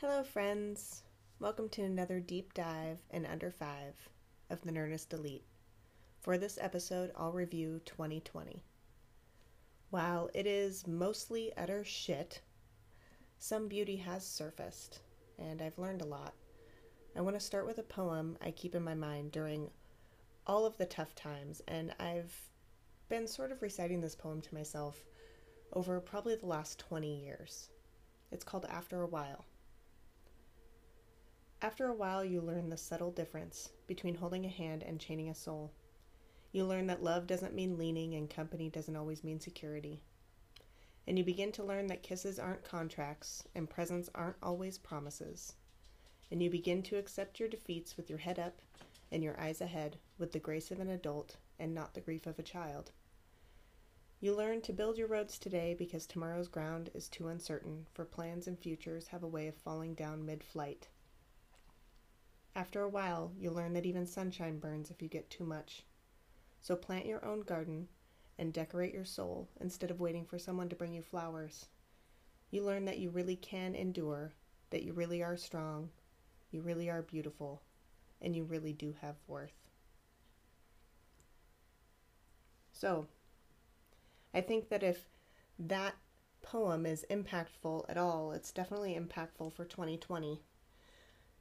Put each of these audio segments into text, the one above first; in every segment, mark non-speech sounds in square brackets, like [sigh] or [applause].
Hello, friends. Welcome to another deep dive in under five of the Nerdist Elite. For this episode, I'll review 2020. While it is mostly utter shit, some beauty has surfaced, and I've learned a lot. I want to start with a poem I keep in my mind during all of the tough times, and I've been sort of reciting this poem to myself over probably the last 20 years. It's called After a While. After a while, you learn the subtle difference between holding a hand and chaining a soul. You learn that love doesn't mean leaning and company doesn't always mean security. And you begin to learn that kisses aren't contracts and presents aren't always promises. And you begin to accept your defeats with your head up and your eyes ahead with the grace of an adult and not the grief of a child. You learn to build your roads today because tomorrow's ground is too uncertain, for plans and futures have a way of falling down mid flight. After a while, you'll learn that even sunshine burns if you get too much. So plant your own garden and decorate your soul instead of waiting for someone to bring you flowers. You learn that you really can endure, that you really are strong, you really are beautiful, and you really do have worth. So, I think that if that poem is impactful at all, it's definitely impactful for 2020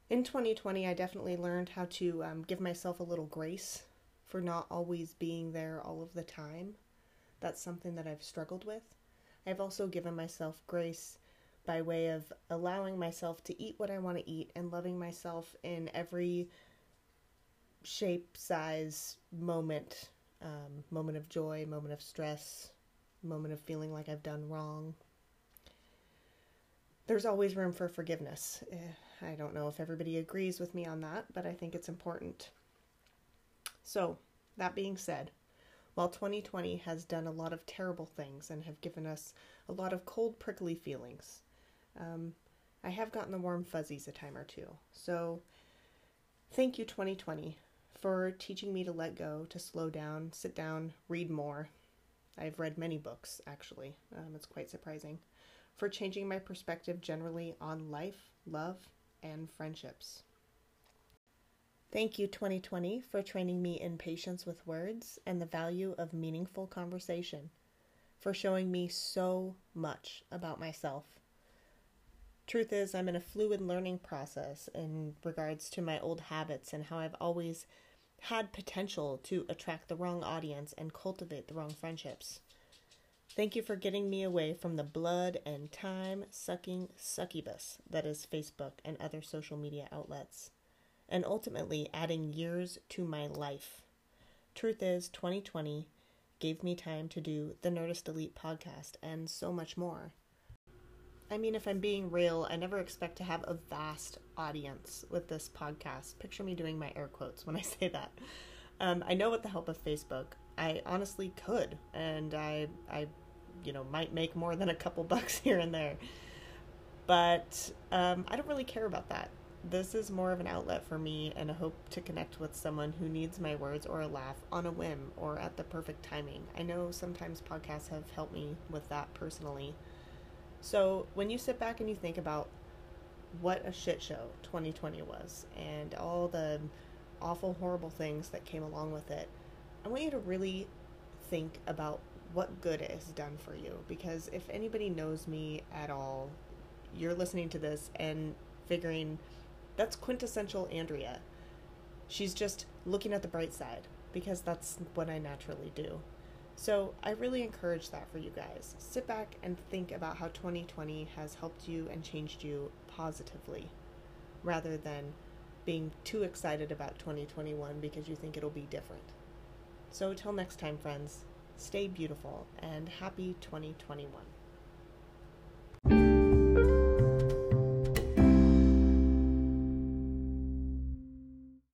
in 2020, I definitely learned how to um, give myself a little grace for not always being there all of the time. That's something that I've struggled with. I've also given myself grace by way of allowing myself to eat what I want to eat and loving myself in every shape, size, moment um, moment of joy, moment of stress, moment of feeling like I've done wrong. There's always room for forgiveness. I don't know if everybody agrees with me on that, but I think it's important. So, that being said, while 2020 has done a lot of terrible things and have given us a lot of cold, prickly feelings, um, I have gotten the warm fuzzies a time or two. So, thank you, 2020, for teaching me to let go, to slow down, sit down, read more. I've read many books, actually. Um, it's quite surprising. For changing my perspective generally on life, love, and friendships. Thank you, 2020, for training me in patience with words and the value of meaningful conversation, for showing me so much about myself. Truth is, I'm in a fluid learning process in regards to my old habits and how I've always had potential to attract the wrong audience and cultivate the wrong friendships. Thank you for getting me away from the blood and time sucking succubus that is Facebook and other social media outlets, and ultimately adding years to my life. Truth is, 2020 gave me time to do the Nerdist Elite podcast and so much more. I mean, if I'm being real, I never expect to have a vast audience with this podcast. Picture me doing my air quotes when I say that. Um, I know with the help of Facebook, I honestly could, and I I you know might make more than a couple [laughs] bucks here and there. But um, i don't really care about that. This is more of an outlet for me and a hope to connect with someone who needs my words or a laugh on a whim or at the perfect timing. I know sometimes podcasts have helped me with that personally. So when you sit back and you think about what a shit show 2020 was and all the awful horrible things that came along with it i want you to really think about what good it has done for you. Because if anybody knows me at all, you're listening to this and figuring that's quintessential Andrea. She's just looking at the bright side because that's what I naturally do. So I really encourage that for you guys. Sit back and think about how 2020 has helped you and changed you positively rather than being too excited about 2021 because you think it'll be different. So, till next time, friends, Stay beautiful and happy 2021.